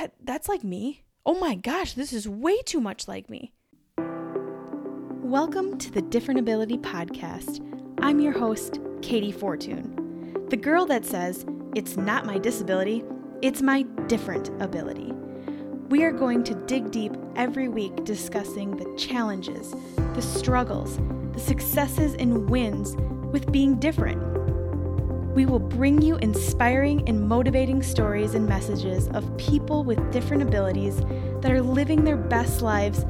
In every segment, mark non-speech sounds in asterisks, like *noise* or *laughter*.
that that's like me. Oh my gosh, this is way too much like me. Welcome to the Different Ability Podcast. I'm your host, Katey Fortun, the girl that says, It's not my disability, it's my different ability. We are going to dig deep every week discussing the challenges, the struggles, the successes, and wins with being different. We will bring you inspiring and motivating stories and messages of people with different abilities that are living their best lives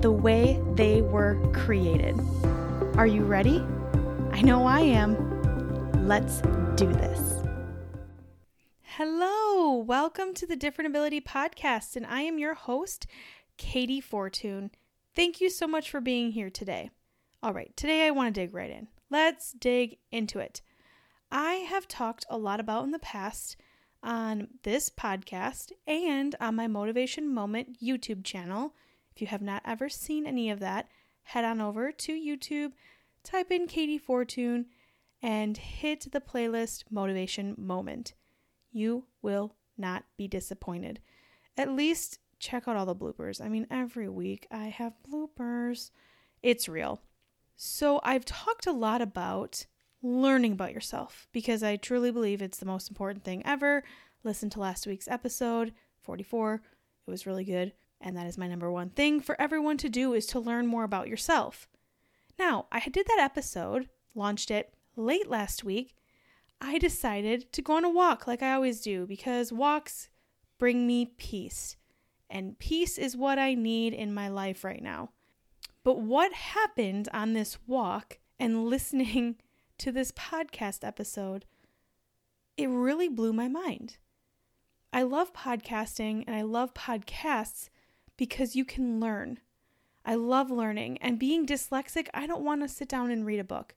the way they were created. Are you ready? I know I am. Let's do this. Hello, welcome to the Different Ability Podcast, and I am your host, Katey Fortun. Thank you so much for being here today. All right, today I want to dig right in. Let's dig into it. I have talked a lot about in the past on this podcast and on my Motivation Moment YouTube channel. If you have not ever seen any of that, head on over to YouTube, type in Katey Fortun, and hit the playlist Motivation Moment. You will not be disappointed. At least check out all the bloopers. I mean, every week I have bloopers. It's real. So, I've talked a lot about learning about yourself because I truly believe it's the most important thing ever. Listen to last week's episode 44. It was really good, and that is my number one thing for everyone to do is to learn more about yourself. Now, I did that episode, launched it late last week. I decided to go on a walk like I always do because walks bring me peace. And peace is what I need in my life right now. But what happened on this walk and *laughs* listening to this podcast episode, it really blew my mind. I love podcasting and I love podcasts because you can learn. I love learning, and being dyslexic, I don't want to sit down and read a book.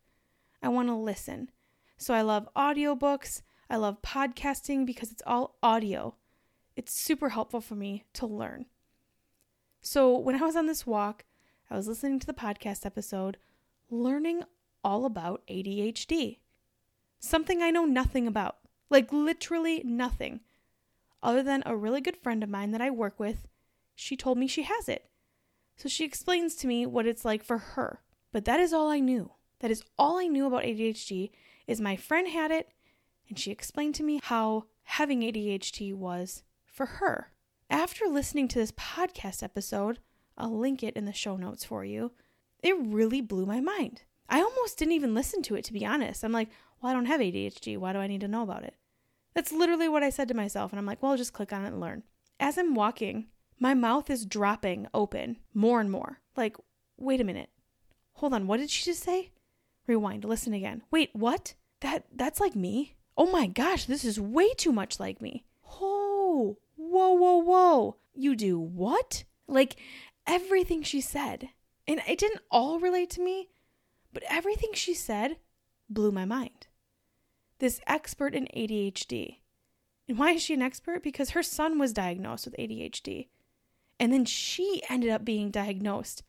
I want to listen. So I love audiobooks. I love podcasting because it's all audio. It's super helpful for me to learn. So when I was on this walk, I was listening to the podcast episode, learning all about ADHD. Something I know nothing about, like literally nothing. Other than a really good friend of mine that I work with, she told me she has it. So she explains to me what it's like for her. But that is all I knew. That is all I knew about ADHD is my friend had it and she explained to me how having ADHD was for her. After listening to this podcast episode, I'll link it in the show notes for you. It really blew my mind. I almost didn't even listen to it, to be honest. I'm like, well, I don't have ADHD. Why do I need to know about it? That's literally what I said to myself. And I'm like, well, I'll just click on it and learn. As I'm walking, my mouth is dropping open more and more. Like, wait a minute. Hold on. What did she just say? Rewind. Listen again. Wait, what? That that's like me. Oh my gosh, this is way too much like me. Oh, whoa, whoa, whoa. You do what? Like everything she said. And it didn't all relate to me, but everything she said blew my mind. This expert in ADHD. And why is she an expert? Because her son was diagnosed with ADHD. And then she ended up being diagnosed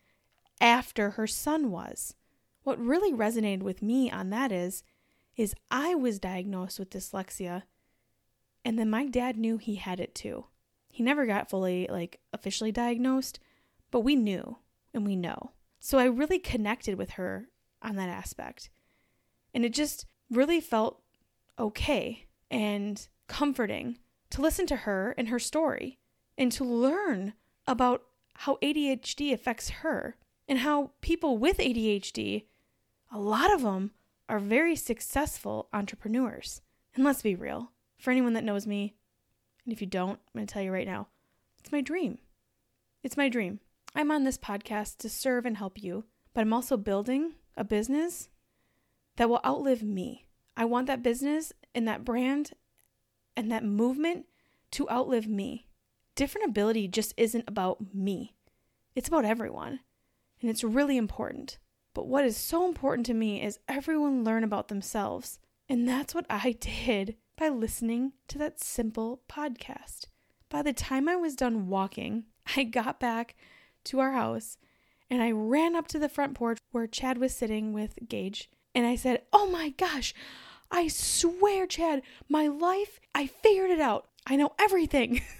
after her son was. What really resonated with me on that is is I was diagnosed with dyslexia and then my dad knew he had it too. He never got fully like officially diagnosed, but we knew and we know. So I really connected with her on that aspect. And it just really felt okay and comforting to listen to her and her story and to learn about how ADHD affects her and how people with ADHD, a lot of them are very successful entrepreneurs. And let's be real, for anyone that knows me, and if you don't, I'm going to tell you right now, it's my dream. It's my dream. I'm on this podcast to serve and help you, but I'm also building a business that will outlive me. I want that business and that brand and that movement to outlive me. Different ability just isn't about me, it's about everyone. And it's really important. But what is so important to me is everyone learn about themselves. And that's what I *laughs* did by listening to that simple podcast. By the time I was done walking, I got back to our house and I ran up to the front porch where Chad was sitting with Gage. And I said, Oh my gosh, I swear, Chad, my life, I figured it out. I know everything. *laughs*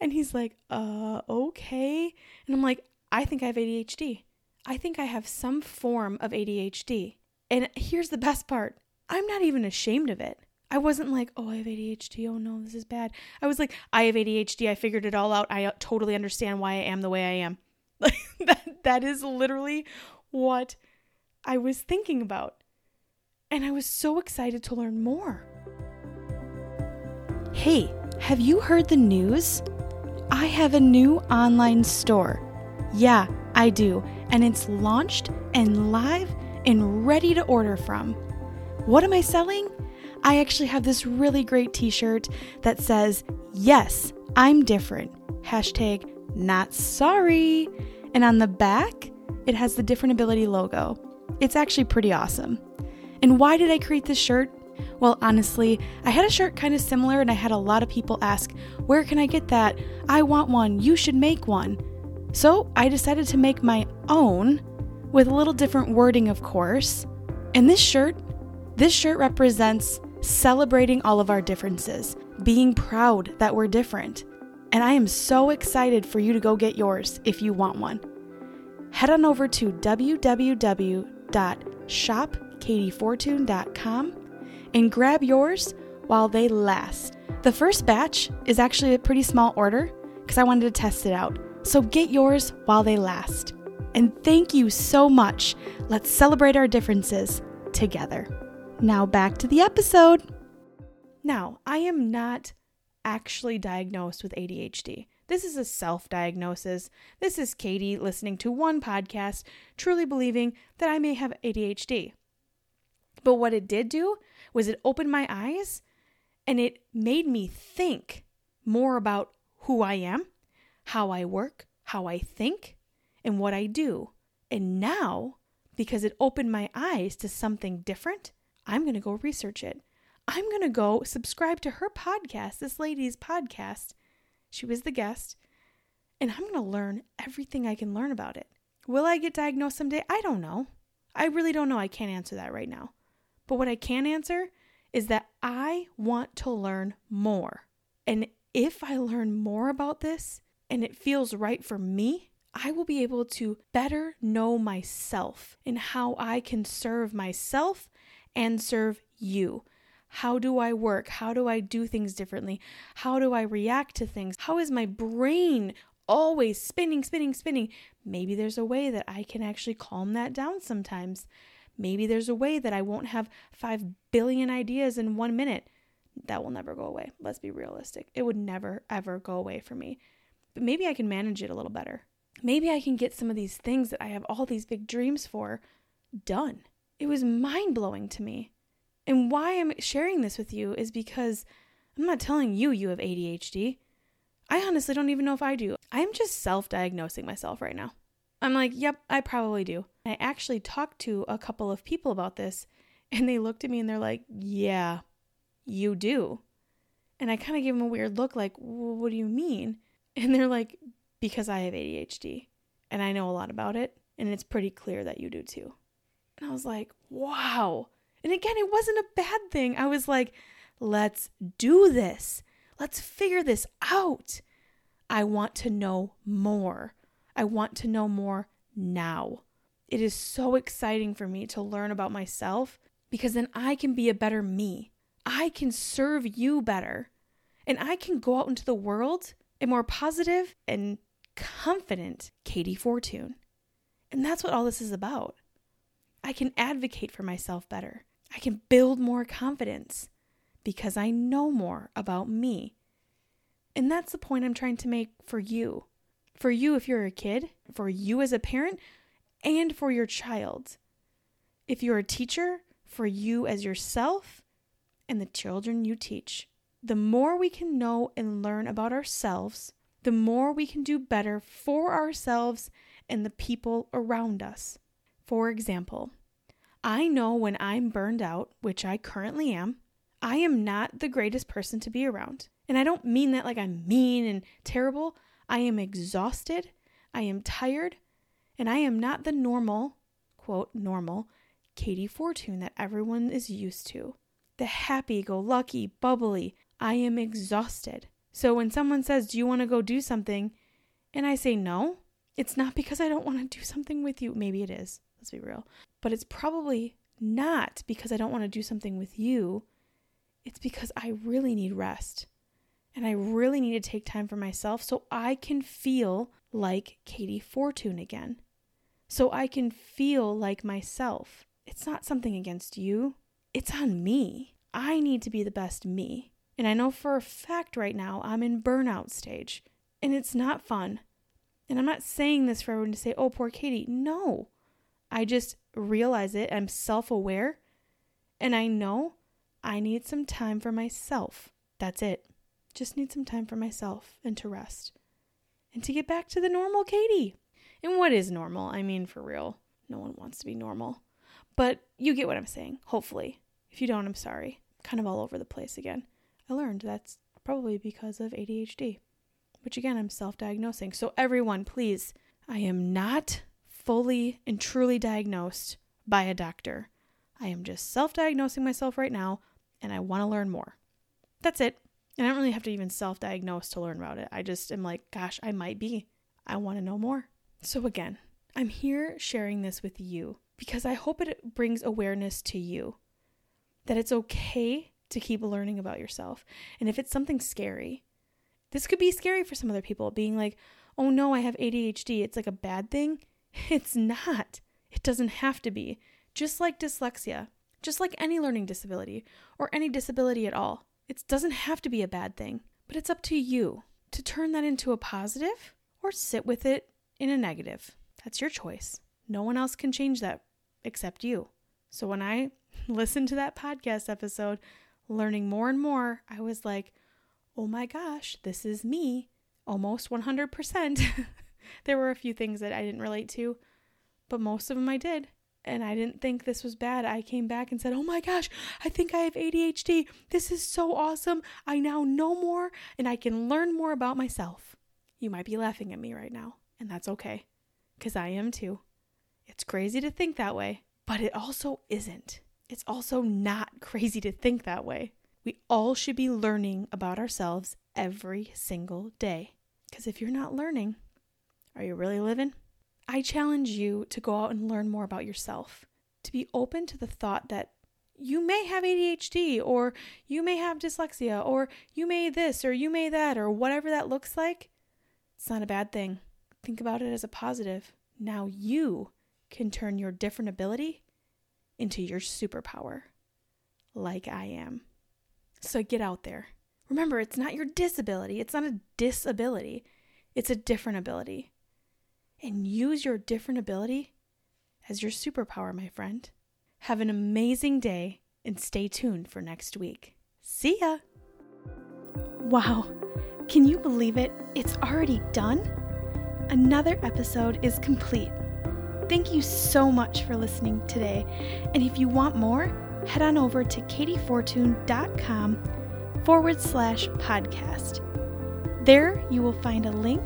And he's like, uh, okay. And I'm like, I think I have ADHD. I think I have some form of ADHD. And here's the best part I'm not even ashamed of it. I wasn't like, oh, I have ADHD. Oh no, this is bad. I was like, I have ADHD. I figured it all out. I totally understand why I am the way I am. Like *laughs* that that is literally what I was thinking about. And I was so excited to learn more. Hey, have you heard the news? I have a new online store. Yeah, I do. And it's launched and live and ready to order from. What am I selling? I actually have this really great t shirt that says, Yes, I'm different. Hashtag not sorry. And on the back, it has the Different Ability logo. It's actually pretty awesome. And why did I create this shirt? Well, honestly, I had a shirt kind of similar and I had a lot of people ask, Where can I get that? I want one. You should make one. So I decided to make my own with a little different wording, of course. And this shirt, this shirt represents celebrating all of our differences, being proud that we're different. And I am so excited for you to go get yours if you want one. Head on over to www.shopkateyfortun.com and grab yours while they last. The first batch is actually a pretty small order because I wanted to test it out. So get yours while they last. And thank you so much. Let's celebrate our differences together. Now back to the episode. Now, I am not actually diagnosed with ADHD. This is a self diagnosis. This is Katey listening to one podcast, truly believing that I may have ADHD. But what it did do was it opened my eyes and it made me think more about who I am, how I work, how I think, and what I do. And now, because it opened my eyes to something different, I'm going to go research it. I'm going to go subscribe to her podcast, this lady's podcast. She was the guest. And I'm going to learn everything I can learn about it. Will I get diagnosed someday? I don't know. I really don't know. I can't answer that right now. But what I can answer is that I want to learn more. And if I learn more about this and it feels right for me, I will be able to better know myself and how I can serve myself and serve you. How do I work? How do I do things differently? How do I react to things? How is my brain always spinning, spinning, spinning? Maybe there's a way that I can actually calm that down sometimes. Maybe there's a way that I won't have 5 billion ideas in one minute. That will never go away. Let's be realistic. It would never, ever go away for me. But maybe I can manage it a little better. Maybe I can get some of these things that I have all these big dreams for done. It was mind blowing to me. And why I'm sharing this with you is because I'm not telling you you have ADHD. I honestly don't even know if I do. I'm just self diagnosing myself right now. I'm like, yep, I probably do. I actually talked to a couple of people about this, and they looked at me and they're like, yeah, you do. And I kind of gave them a weird look, like, well, what do you mean? And they're like, because I have ADHD and I know a lot about it, and it's pretty clear that you do too. And I was like, wow. And again, it wasn't a bad thing. I was like, let's do this. Let's figure this out. I want to know more. I want to know more now. It is so exciting for me to learn about myself because then I can be a better me. I can serve you better. And I can go out into the world a more positive and confident Katey Fortun. And that's what all this is about. I can advocate for myself better. I can build more confidence because I know more about me. And that's the point I'm trying to make for you. For you, if you're a kid, for you as a parent, and for your child. If you're a teacher, for you as yourself and the children you teach. The more we can know and learn about ourselves, the more we can do better for ourselves and the people around us. For example, I know when I'm burned out, which I currently am, I am not the greatest person to be around. And I don't mean that like I'm mean and terrible. I am exhausted, I am tired, and I am not the normal, quote, normal Katey Fortun that everyone is used to. The happy go lucky, bubbly. I am exhausted. So when someone says, Do you want to go do something? And I say no, it's not because I don't want to do something with you. Maybe it is, let's be real. But it's probably not because I don't want to do something with you. It's because I really need rest. And I really need to take time for myself so I can feel like Katey Fortun again. So I can feel like myself. It's not something against you, it's on me. I need to be the best me. And I know for a fact right now I'm in burnout stage. And it's not fun. And I'm not saying this for everyone to say, oh, poor Katey. No. I just realize it. I'm self aware. And I know I need some time for myself. That's it. Just need some time for myself and to rest and to get back to the normal Katey. And what is normal? I mean, for real, no one wants to be normal. But you get what I'm saying, hopefully. If you don't, I'm sorry. Kind of all over the place again. I learned that's probably because of ADHD, which again, I'm self diagnosing. So, everyone, please, I am not fully and truly diagnosed by a doctor. I am just self diagnosing myself right now, and I want to learn more. That's it. And I don't really have to even self diagnose to learn about it. I just am like, gosh, I might be. I want to know more. So, again, I'm here sharing this with you because I hope it brings awareness to you that it's okay to keep learning about yourself. And if it's something scary, this could be scary for some other people, being like, oh no, I have ADHD. It's like a bad thing. It's not. It doesn't have to be. Just like dyslexia, just like any learning disability or any disability at all. It doesn't have to be a bad thing, but it's up to you to turn that into a positive or sit with it in a negative. That's your choice. No one else can change that except you. So when I *laughs* listened to that podcast episode, learning more and more, I was like, oh my gosh, this is me almost 100%. *laughs* there were a few things that I didn't relate to, but most of them I did. And I didn't think this was bad. I came back and said, Oh my gosh, I think I have ADHD. This is so awesome. I now know more and I can learn more about myself. You might be laughing at me right now, and that's okay, because I am too. It's crazy to think that way, but it also isn't. It's also not *laughs* crazy to think that way. We all should be learning about ourselves every single day. Because if you're not learning, are you really living? I challenge you to go out and learn more about yourself, to be open to the thought that you may have ADHD, or you may have dyslexia, or you may this, or you may that, or whatever that looks like. It's not a bad thing. Think about it as a positive. Now you can turn your different ability into your superpower, like I am. So get out there. Remember, it's not your disability, it's not a disability, it's a different ability. And use your different ability as your superpower, my friend. Have an amazing day and stay tuned for next week. See ya! Wow, can you believe it? It's already done? Another episode is complete. Thank you so much for listening today. And if you want more, head on over to kateyfortun.com forward slash podcast. There you will find a link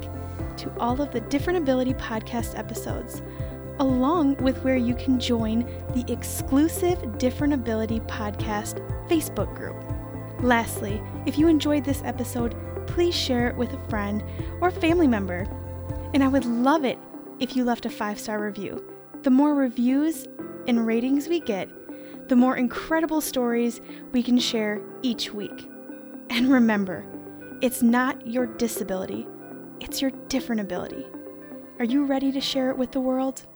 to all of the Different Ability podcast episodes, along with where you can join the exclusive Different Ability podcast Facebook group. Lastly, if you enjoyed this episode, please share it with a friend or family member. And I would love it if you left a five star review. The more reviews and ratings we get, the more incredible stories we can share each week. And remember, it's not your disability, it's your different ability. Are you ready to share it with the world?